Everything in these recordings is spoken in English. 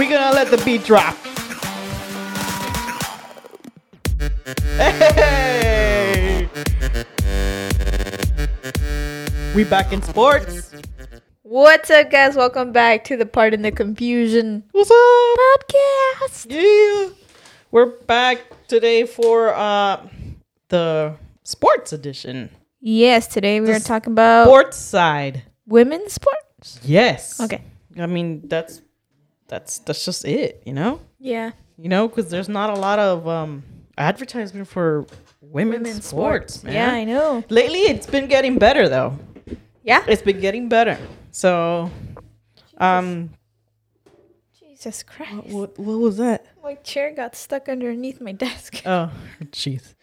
We're gonna let the beat drop. Hey! We back in sports. What's up, guys? Welcome back to the Part in the Confusion What's up? podcast. Yeah. We're back today for uh the sports edition. Yes, today we are talking about Sports side. women's sports. Yes. Okay. I mean, that's that's that's just it, you know? Yeah. You know, because there's not a lot of um advertisement for women's, sports, man. Yeah, I know. Lately, it's been getting better though. Yeah. It's been getting better. So, um, Jesus Christ. what what was that? My chair got stuck underneath my desk. Oh, jeez.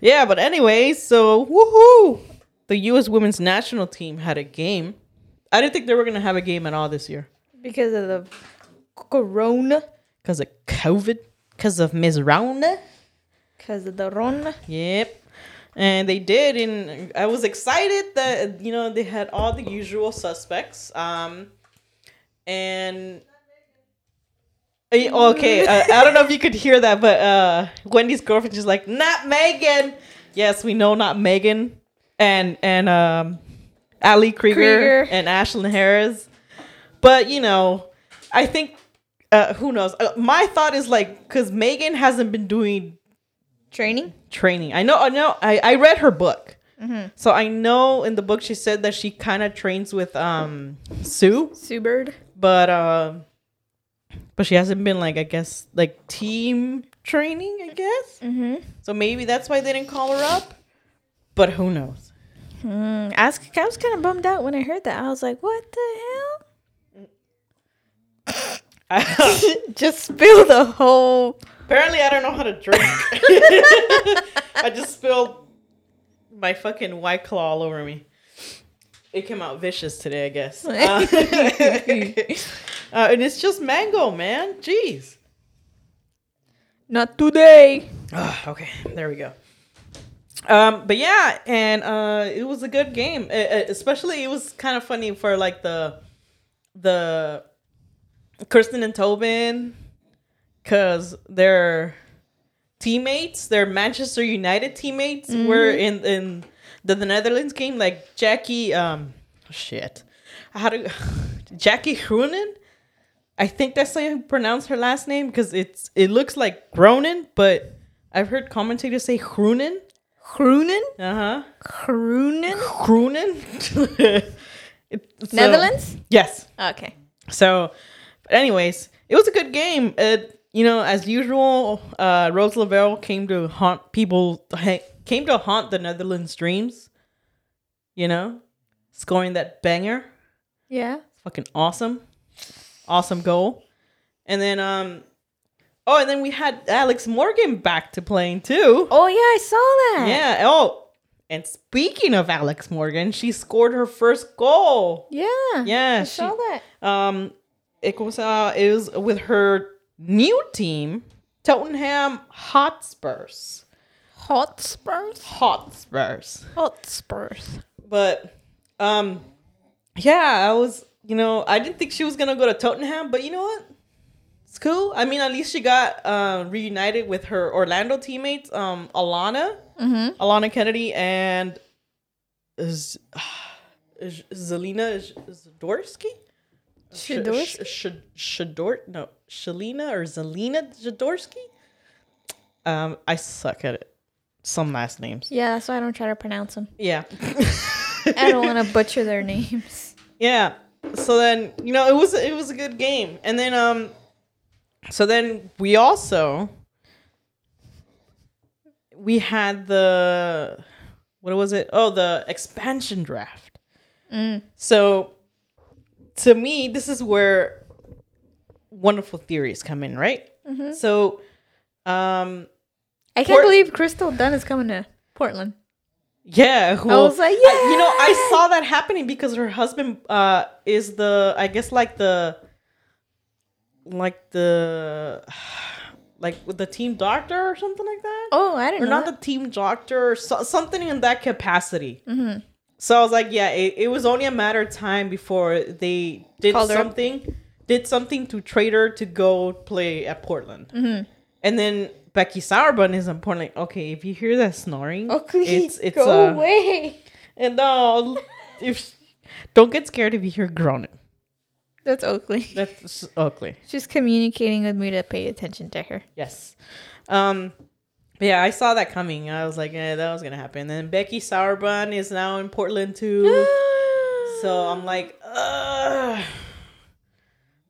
Yeah, but anyways, so woohoo! The U.S. women's national team had a game. I didn't think they were gonna have a game at all this year Because of the corona. because of COVID, because of Ms. Rona. Because of the rona. Yep. And they did, and I was excited that you know they had all the usual suspects. Um, and Eh, okay, uh, I don't know if you could hear that, but uh, Wendy's girlfriend is like, "Not Megan." Yes, we know not Megan, and and um, Ali Krieger, Krieger. and Ashlyn Harris. But you know, I think uh, who knows. Uh, my thought is like because Megan hasn't been doing Training? training. I know, I know. I, I read her book, so I know in the book she said that she kind of trains with um Sue, Sue Bird? but um, but she hasn't been like I guess like team training. I guess Mm-hmm. so. Maybe that's why they didn't call her up. But who knows? Mm, I was, I was kind of bummed out when I heard that. I was like, what the hell? Just spill the whole. Apparently, I don't know how to drink. I just spilled my fucking white claw all over me. It came out vicious today, I guess. Uh, uh, and it's just mango, man. Jeez. Not today. Ah, okay, there we go. Um, but yeah, and uh, it was a good game. Uh, uh, especially, it was kind of funny for like the the Christen and Tobin, cause their teammates, their Manchester United teammates, were in in the, the Netherlands game. Like Jackie, um, shit, how do Jackie Groenen? I think that's how you pronounce her last name because it's it looks like Groenen, but I've heard commentators say Groenen. Groenen? Uh huh. Groenen? Groenen. Netherlands? Yes. Okay. So, but anyways, it was a good game. It, you know, as usual, uh, Rose Lavelle came to haunt people, came to haunt the Netherlands' dreams. You know, scoring that banger, Yeah. fucking awesome, awesome goal. And then, um, oh, and then we had Alex Morgan back to playing too. Oh, yeah, I saw that. Yeah. Oh, and speaking of Alex Morgan, she scored her first goal. Yeah. Yeah, I she- saw that. Um, it was it was with her new team, Tottenham Hotspurs. Hotspurs? Hotspurs. Hotspurs. But um, yeah, I was you know I didn't think she was gonna go to Tottenham, but you know what? It's cool. I mean, at least she got uh, reunited with her Orlando teammates, um, Alana, Mm-hmm. Alana Kennedy, and Z- Z- Zelina Zadorsky. Shadorsky? Sh- sh- Shador no Shalina or Zelina Zadorsky. Um, I suck at it. Some last names. Yeah, that's why I don't try to pronounce them. Yeah. I don't want to butcher their names. Yeah. So then, you know, it was it was a good game. And then um so then we also we had the what was it? Oh, the expansion draft. Mm. So to me, this is where wonderful theories come in, right? So um I can't Port- believe Crystal Dunn is coming to Portland. Yeah, I was like, I- you know, I saw that happening because her husband uh is the I guess like the like the like the team doctor or something like that. Oh, I didn't or know. not the team doctor, or so, something in that capacity. mm-hmm. So I was like, yeah, it, it was only a matter of time before they did Called her something did something to trade her to go play at Portland. And then Becky Sauerbrunn is in Portland. Okay, if you hear that snoring, Oakley, it's it's go uh, away. and no, if don't get scared if you hear groaning. That's Oakley. That's ugly. She's communicating with me to pay attention to her. Yes. Um yeah, I saw that coming. I was like, eh, that was gonna happen. And then Becky Sauerbrunn is now in Portland too. so I'm like, ugh.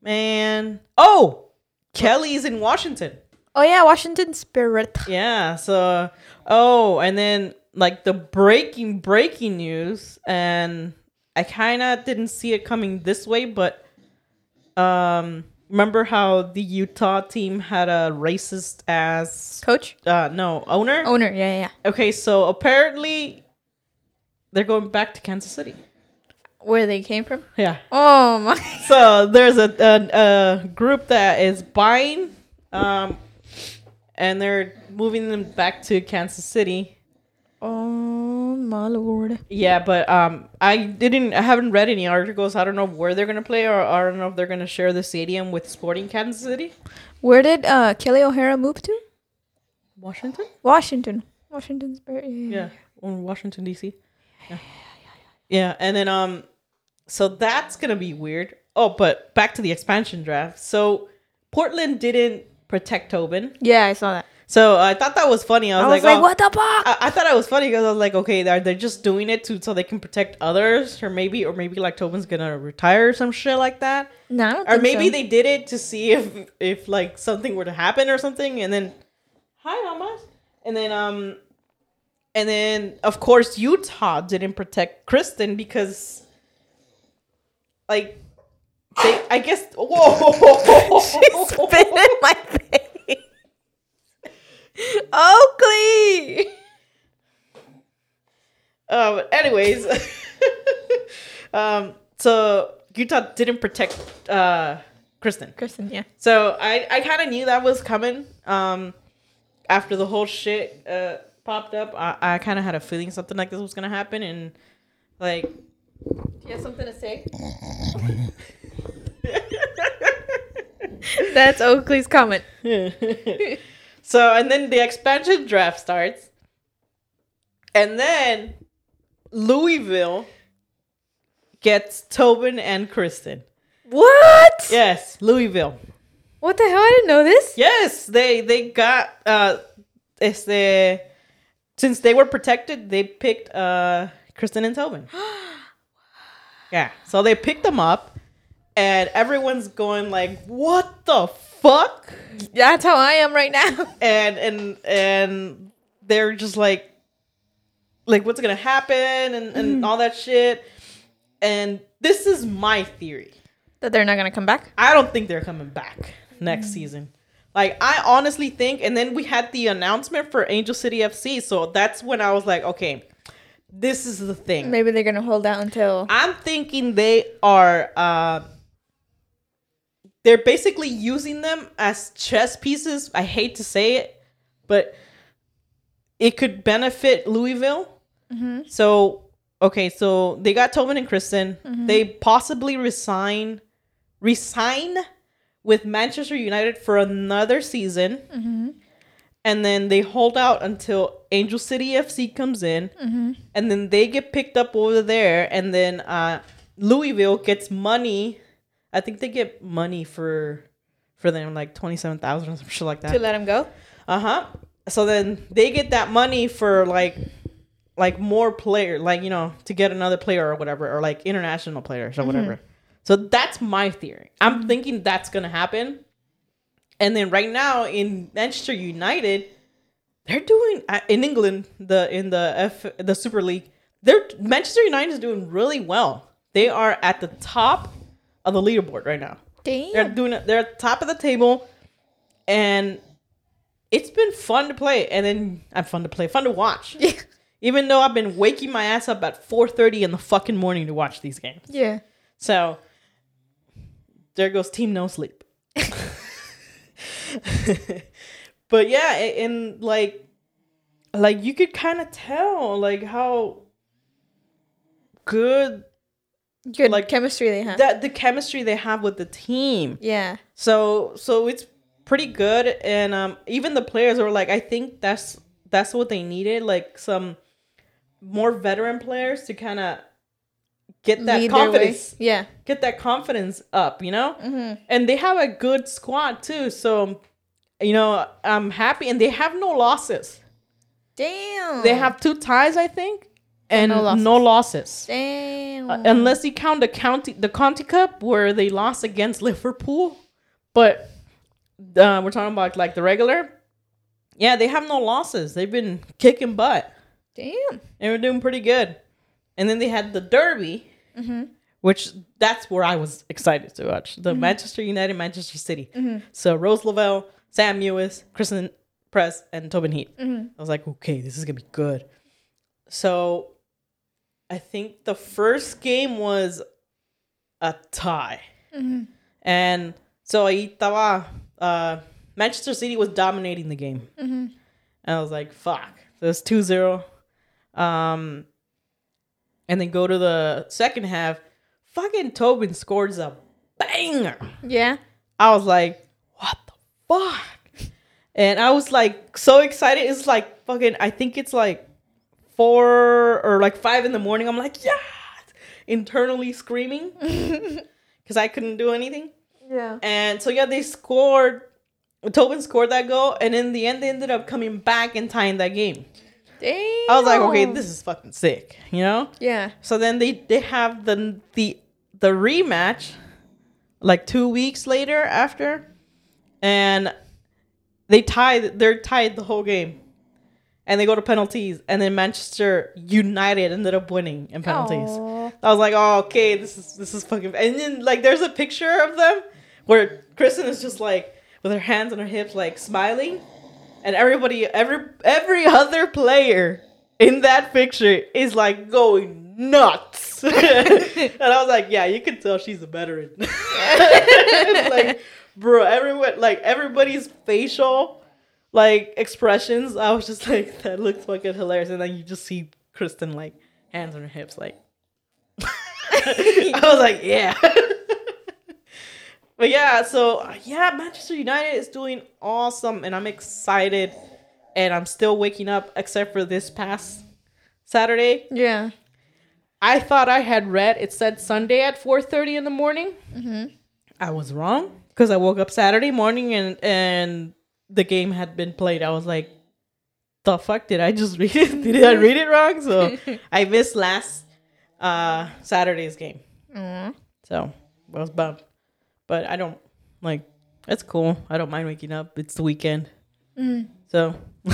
Man. Oh! Kelly's in Washington. oh yeah, Washington Spirit. Yeah, so oh, and then like the breaking breaking news and I kind of didn't see it coming this way, but um remember how the Utah team had a racist ass Coach, uh no, owner? owner. Yeah, yeah. Okay, so apparently they're going back to Kansas City. Where they came from? Yeah. Oh my. So there's a, a, a group that is buying, um, and they're moving them back to Kansas City. Oh my lord. Yeah, but um, I didn't, I haven't read any articles. I don't know where they're gonna play, or I don't know if they're gonna share the stadium with Sporting Kansas City, Where did uh Kelly O'Hara move to? Washington. Washington. Washington's Spirit. Yeah, or Washington D.C. Yeah. yeah, and then um, so that's gonna be weird. Oh, but back to the expansion draft. So Portland didn't protect Tobin. Yeah, I saw that. So I thought that was funny. I was, I was like, like, oh. what the fuck? I, I thought it was funny because I was like, okay, they're they just doing it to so they can protect others, or maybe, or maybe like Tobin's gonna retire or some shit like that, no, I don't or maybe so. they did it to see if if like something were to happen or something, and then, hi, mama, and then um, and then of course Utah didn't protect Christen because, like, they I guess whoa, spit in my. Oakley. Um. Anyways, um. So Utah didn't protect uh Christen. Christen, yeah. So I I kind of knew that was coming. Um, after the whole shit uh popped up, I I kind of had a feeling something like this was gonna happen, and like. Do you have something to say? That's Oakley's comment. So and then the expansion draft starts, and then Louisville gets Tobin and Christen. What? Yes, Louisville. What the hell? I didn't know this. Yes, they they got uh este since they were protected, they picked uh Christen and Tobin. yeah. So they picked them up and everyone's going like, "What the fuck?" That's how I am right now. And and and they're just like like what's going to happen and and all that shit. And this is my theory. That they're not gonna come back. I don't think they're coming back next season. Like I honestly think, and then we had the announcement for Angel City FC, so that's when I was like, okay, this is the thing. Maybe they're gonna hold out until. I'm thinking they are uh they're basically using them as chess pieces. I hate to say it, but it could benefit Louisville. Mm-hmm. So okay, so they got Tobin and Christen. Mm-hmm. They possibly resign resign with Manchester United for another season. Mm-hmm. And then they hold out until Angel City FC comes in. And then they get picked up over there. And then uh, Louisville gets money. I think they get money for for them, like 27000 or some shit like that. To let him go. Uh huh. So then they get that money for like, like more player, like you know, to get another player or whatever, or like international players or whatever. So that's my theory. I'm thinking that's gonna happen. And then right now in Manchester United, they're doing uh, in England the in the F the Super League. They're Manchester United is doing really well. They are at the top of the leaderboard right now. They're doing it. They're at the top of the table, and it's been fun to play. And then I'm fun to play, fun to watch. Yeah. Even though I've been waking my ass up at 4:30 in the fucking morning to watch these games. Yeah. So there goes Team No Sleep. but yeah, and like, like you could kind of tell like how good Good Like, chemistry they have. that the chemistry they have with the team. yeah. So so it's pretty good, and um, even the players were like, I think that's that's what they needed, like some more veteran players to kind of get that Lead confidence, Yeah. get that confidence up, you know. Mm-hmm. And they have a good squad too, so you know I'm happy, and they have no losses. Damn. They have two ties, I think, and no no losses. losses. Damn. Uh, unless you count the county the Conti Cup where they lost against Liverpool, but uh, we're talking about like the regular. Yeah, they have no losses. They've been kicking butt Damn. and we're doing pretty good. And then they had the Derby, Mm-hmm. which that's where I was excited to watch the Manchester United, Manchester City. So Rose Lavelle, Sam Mewis, Christen Press, and Tobin Heath. Mm-hmm. I was like, okay, this is gonna be good. So I think the first game was a tie. Mm-hmm. And so ahí estaba, uh, Manchester City was dominating the game. Mm-hmm. And I was like, fuck. So it's 2 0. Um, and then go to the second half. Fucking Tobin scores a banger. Yeah. I was like, what the fuck? And I was like so excited. It's like fucking, I think it's like four or like five in the morning. I'm like, yeah, Internally screaming because I couldn't do anything. Yeah. And so, yeah, they scored. Tobin scored that goal. And in the end, they ended up coming back and tying that game. Damn. I was like, okay, this is fucking sick, you know? Yeah. So then they they have the the the rematch like 2 weeks later after and they tied they're tied the whole game. And they go to penalties and then Manchester United ended up winning in penalties. Aw. I was like, "Oh, okay, this is this is fucking." And then like, there's a picture of them where Christen is just like with her hands on her hips, like smiling, and everybody, every every other player in that picture is like going nuts. and I was like, "Yeah, you can tell she's a veteran." it's like, bro, everyone, like everybody's facial like expressions. I was just like, "That looks fucking hilarious," and then you just see Christen like hands on her hips, like. I was like, yeah. but yeah, so yeah, Manchester United is doing awesome, and I'm excited. And I'm still waking up, except for this past Saturday. Yeah. I thought I had read it said Sunday at 4:30 in the morning. Mm-hmm. I was wrong because I woke up Saturday morning and and the game had been played. I was like, the fuck did I just read it? Did I read it wrong? So I missed last uh Saturday's game. Aw. So I was bummed. But I don't like it's cool. I don't mind waking up. It's the weekend. Mm. So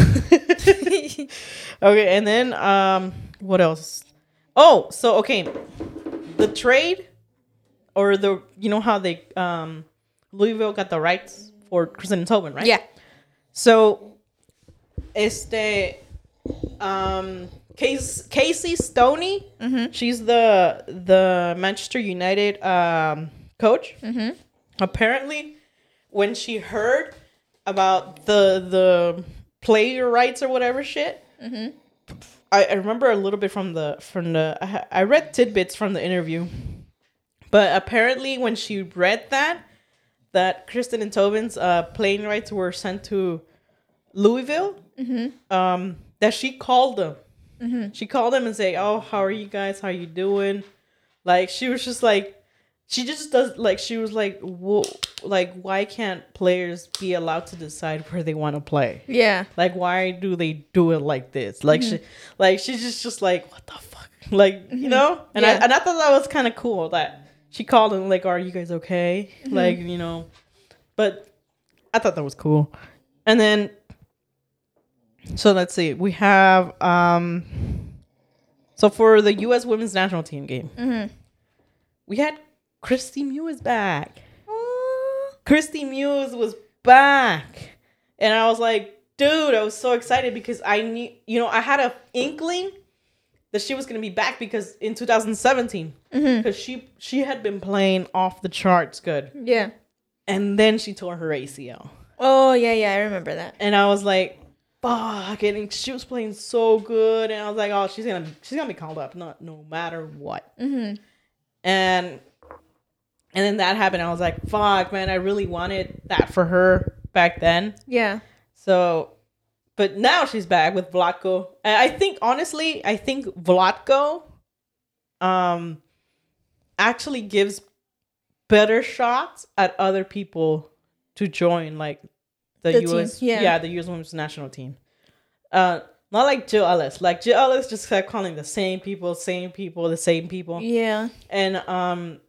okay, and then um what else? Oh, so okay. The trade or the you know how they um Louisville got the rights for Christen and Tobin, right? Yeah. So este um Casey, Casey Stoney, Mm-hmm. she's the the Manchester United um coach. Mm-hmm. Apparently when she heard about the the player rights or whatever shit, Mm-hmm. I, I remember a little bit from the from the I, I read tidbits from the interview, but apparently when she read that that Christen and Tobin's uh, playing rights were sent to Louisville, Mm-hmm. um, that she called them. Mm-hmm. She called them and say, "Oh, how are you guys? How you doing?" Like she was just like, she just does like she was like, Whoa, like why can't players be allowed to decide where they want to play? Yeah. Like, why do they do it like this? Like, Mm-hmm. she, like she's just just like, what the fuck? Like, you know? And Yeah. I and I thought that was kind of cool that she called and like, are you guys okay? Mm-hmm. Like, you know, but I thought that was cool. And then, so let's see, we have um, so for the U.S. Women's National Team game, Mm-hmm. we had Kristie Mewis back. Kristie Mewis was back. And I was like, dude, I was so excited because I knew, you know, I had a inkling that she was going to be back because in 2017, Mm-hmm. because she she had been playing off the charts good, Yeah. and then she tore her ACL, Oh yeah, yeah. I remember that. and I was like, fuck, and she was playing so good, and I was like, oh, she's gonna she's gonna be called up, not no matter what. Mm-hmm. and and then that happened. I was like, fuck, man, I really wanted that for her back then. Yeah. So, but now she's back with Vlatko. And I think honestly, I think Vlatko, um, actually gives better shots at other people to join like the, The team, US, yeah. yeah, the US Women's National Team. Uh, not like Jill Ellis. Like Jill Ellis just kept calling the same people, same people, the same people Yeah. and um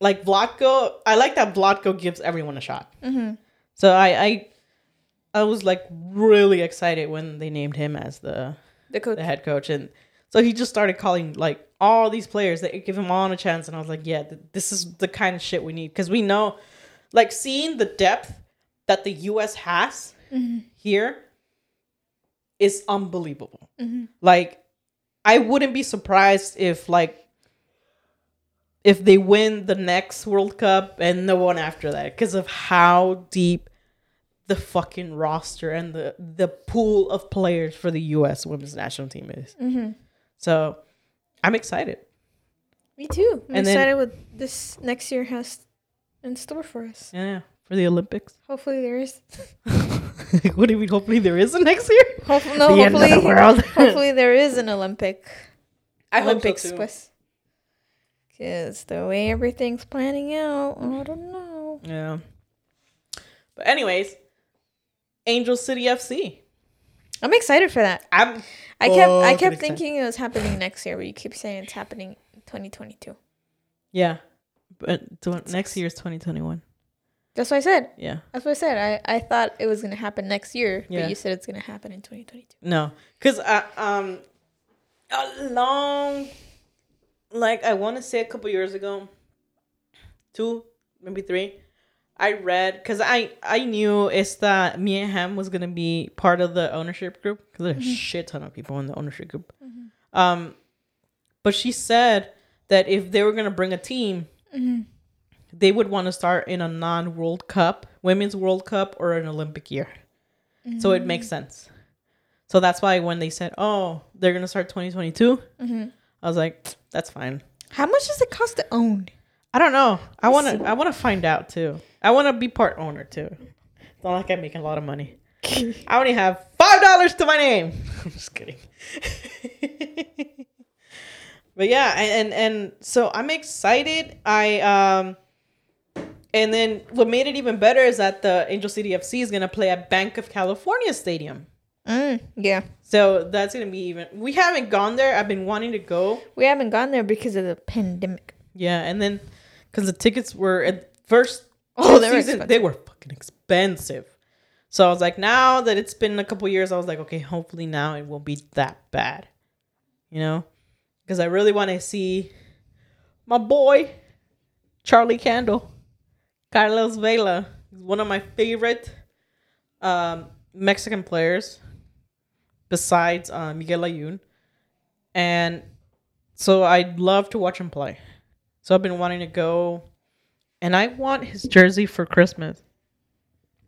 like Vlatko, I like that Vlatko gives everyone a shot. Mm-hmm. So I I I was like really excited when they named him as the The coach. the head coach, and so he just started calling like all these players that give him all a chance, and I was like, yeah, th- this is the kind of shit we need because we know, like seeing the depth that the U.S. has mm-hmm. here is unbelievable. Mm-hmm. Like, I wouldn't be surprised if like if they win the next World Cup and the one after that because of how deep the fucking roster and the the pool of players for the U.S. women's national team is. Mm-hmm. So I'm excited. Me too. I'm And then- excited with this next year has in store for us. Yeah, for the Olympics. Hopefully there is. what do you mean? Hopefully there is a next year. Hopefully, no, The end of the world. hopefully there is an Olympic. I hope so Olympics, too. pues. Cause the way everything's planning out, I don't know. Yeah. But anyways, Angel City FC. I'm excited for that. I'm. I kept I fucking kept excited. thinking it was happening next year, but you keep saying it's happening in 2022. Yeah, but next year is 2021. That's what I said. Yeah. That's what I said. I, I thought it was gonna happen next year, Yeah. but you said it's gonna happen in 2022. No, because I um, a long, like I want to say a couple years ago, two maybe three, I read because I I knew it's that Mia Hamm was gonna be part of the ownership group because there's a shit ton of people in the ownership group. Um, but she said that if they were gonna bring a team, they would want to start in a non World Cup, Women's World Cup, or an Olympic year. So it makes sense. So that's why when they said, "Oh, they're gonna start 2022," I was like, "That's fine." How much does it cost to own? I don't know. I want to. I want to find out too. I want to be part owner too. It's not like I'm making a lot of money. I only have five dollars to my name. I'm just kidding. but yeah, and, and and so I'm excited. I um, and then what made it even better is that the Angel City FC is gonna play at Bank of California Stadium. Mm, yeah, So that's gonna be even. We haven't gone there. I've been wanting to go. we haven't gone there because of the pandemic. Yeah, and then because the tickets were at first Oh, they were season, expensive. they were fucking expensive. So I was like, now that it's been a couple years, I was like, okay, hopefully now it won't be that bad, you know, because I really want to see my boy Charlie Candle, Carlos Vela, is one of my favorite um, Mexican players, besides uh, Miguel Layún, and so I'd love to watch him play. So I've been wanting to go, and I want his jersey for Christmas.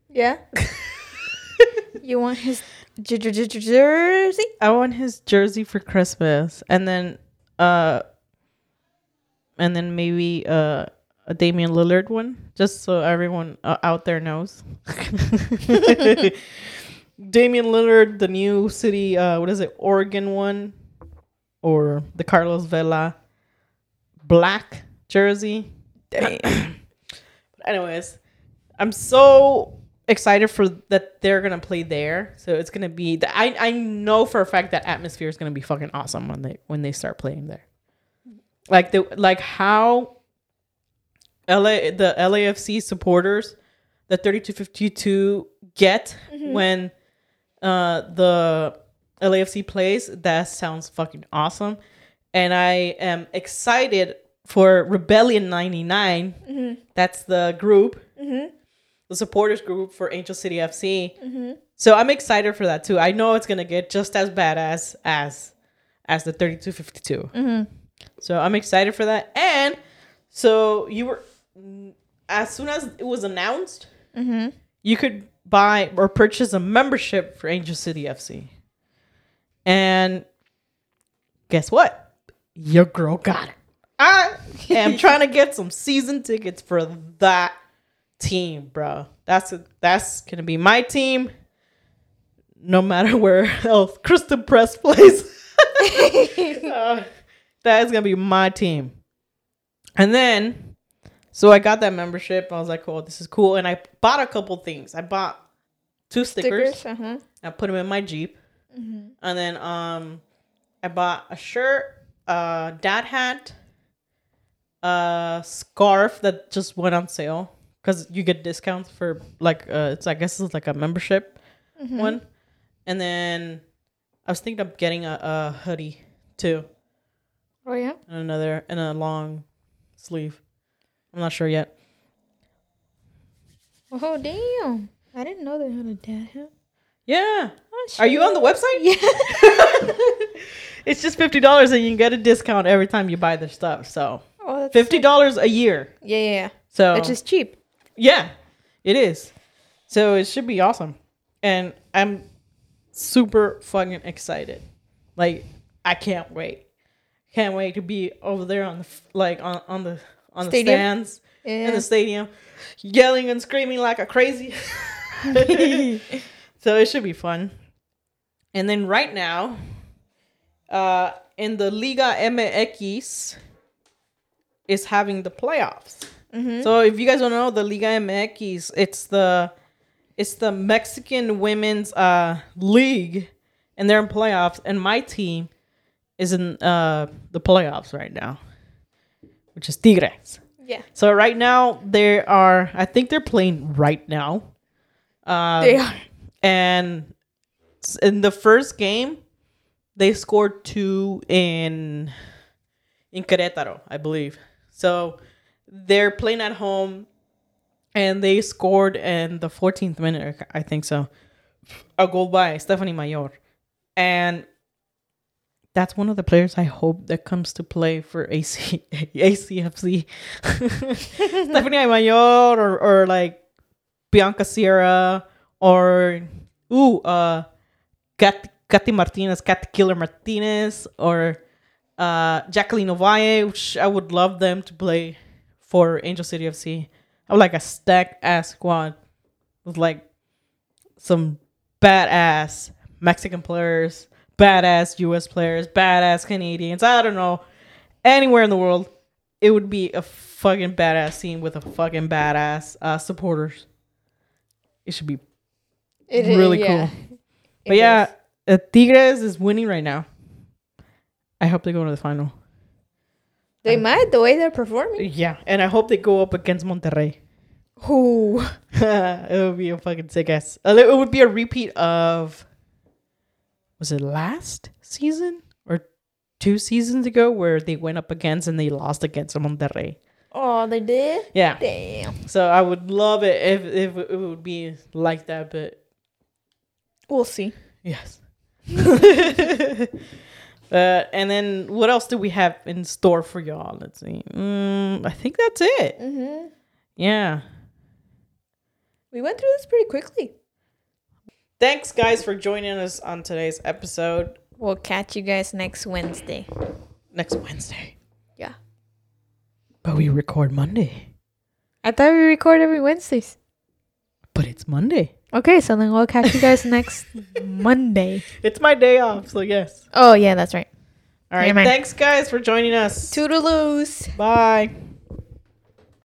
Yeah. you want his j- j- j- jersey? I want his jersey for Christmas, and then uh, and then maybe uh a Damian Lillard one, just so everyone uh, out there knows. Damian Lillard, the new city, uh, what is it, Oregon one, or the Carlos Vela black jersey. Anyways, I'm so excited for that they're gonna play there. So it's gonna be the, I I know for a fact that atmosphere is gonna be fucking awesome when they when they start playing there. Like the like how LA the LAFC supporters, the 3252 get mm-hmm. when uh the LAFC plays, that sounds fucking awesome. And I am excited for Rebellion 99. Mm-hmm. That's the group, mm-hmm. the supporters group for Angel City FC. So I'm excited for that too. I know it's gonna get just as badass as as the 3252. So I'm excited for that. And so you were as soon as it was announced, you could buy or purchase a membership for Angel City FC. And guess what? Your girl got it. I am trying to get some season tickets for that team, bro. That's a, that's gonna be my team. No matter where else Christen Press plays, Uh, that is gonna be my team. And then, so I got that membership. I was like, "Oh, this is cool." And I bought a couple things. I bought two stickers. Stickers. Uh huh. I put them in my Jeep. Mm-hmm. And then um I bought a shirt, a dad hat, a scarf that just went on sale cuz you get discounts for like uh it's I guess it's like a membership Mm-hmm. one. And then I was thinking of getting a, a hoodie too Oh yeah. and another and a long sleeve. I'm not sure yet. Oh damn! I didn't know they had a dad hat. Yeah. Oh, Are you on the website? Yeah. It's just $50 and you can get a discount every time you buy their stuff. So, oh, that's $50 a year. Yeah, yeah, yeah. So it's is cheap. yeah, it is. So it should be awesome, and I'm super fucking excited. Like I can't wait, can't wait to be over there on the like on on the on the Stadium? stands in the stadium, yelling and screaming like a crazy. so it should be fun. And then right now, uh, in the Liga MX is having the playoffs. So if you guys don't know the Liga MX, it's the it's the Mexican women's uh league and they're in playoffs and my team is in uh the playoffs right now. Which is Tigres. Yeah. So right now they are I think they're playing right now. Um, They are. and in the first game they scored two in in Querétaro, I believe. So they're playing at home and they scored in the 14th minute, I think so. A goal by Stephanie Mayor. And that's one of the players I hope that comes to play for AC ACFC. Stephanie Mayor or, or like Bianca Sierra or ooh uh Kat, Katty Martinez, Kat Killer Martinez or uh Jacqueline Ovalle, which I would love them to play for Angel City FC. I would like a stack ass squad with like some badass Mexican players, badass US players, badass Canadians. I don't know. Anywhere in the world, it would be a fucking badass team with a fucking badass uh, supporters. It should be It is, really yeah. cool. But yeah, uh, Tigres is winning right now. I hope they go to the final. They might the way they're performing. Yeah, and I hope they go up against Monterrey. Who? it would be a fucking sick ass. uh, It would be a repeat of. Was it last season or two seasons ago where they went up against and they lost against Monterrey? Oh, they did. Yeah. Damn. So I would love it if if it would be like that, but We'll see. Yes. uh, and then what else do we have in store for y'all? Let's see. Mm, I think that's it. Mm-hmm. Yeah. We went through this pretty quickly. Thanks, guys, for joining us on today's episode. We'll catch you guys next Wednesday. Next Wednesday. Yeah. But we record Monday. I thought we record every Wednesdays. But it's Monday. Okay, so then we'll catch you guys next Monday. It's my day off, so yes. Oh yeah, that's right. All right. Thanks, guys, for joining us. Toodaloos. Bye.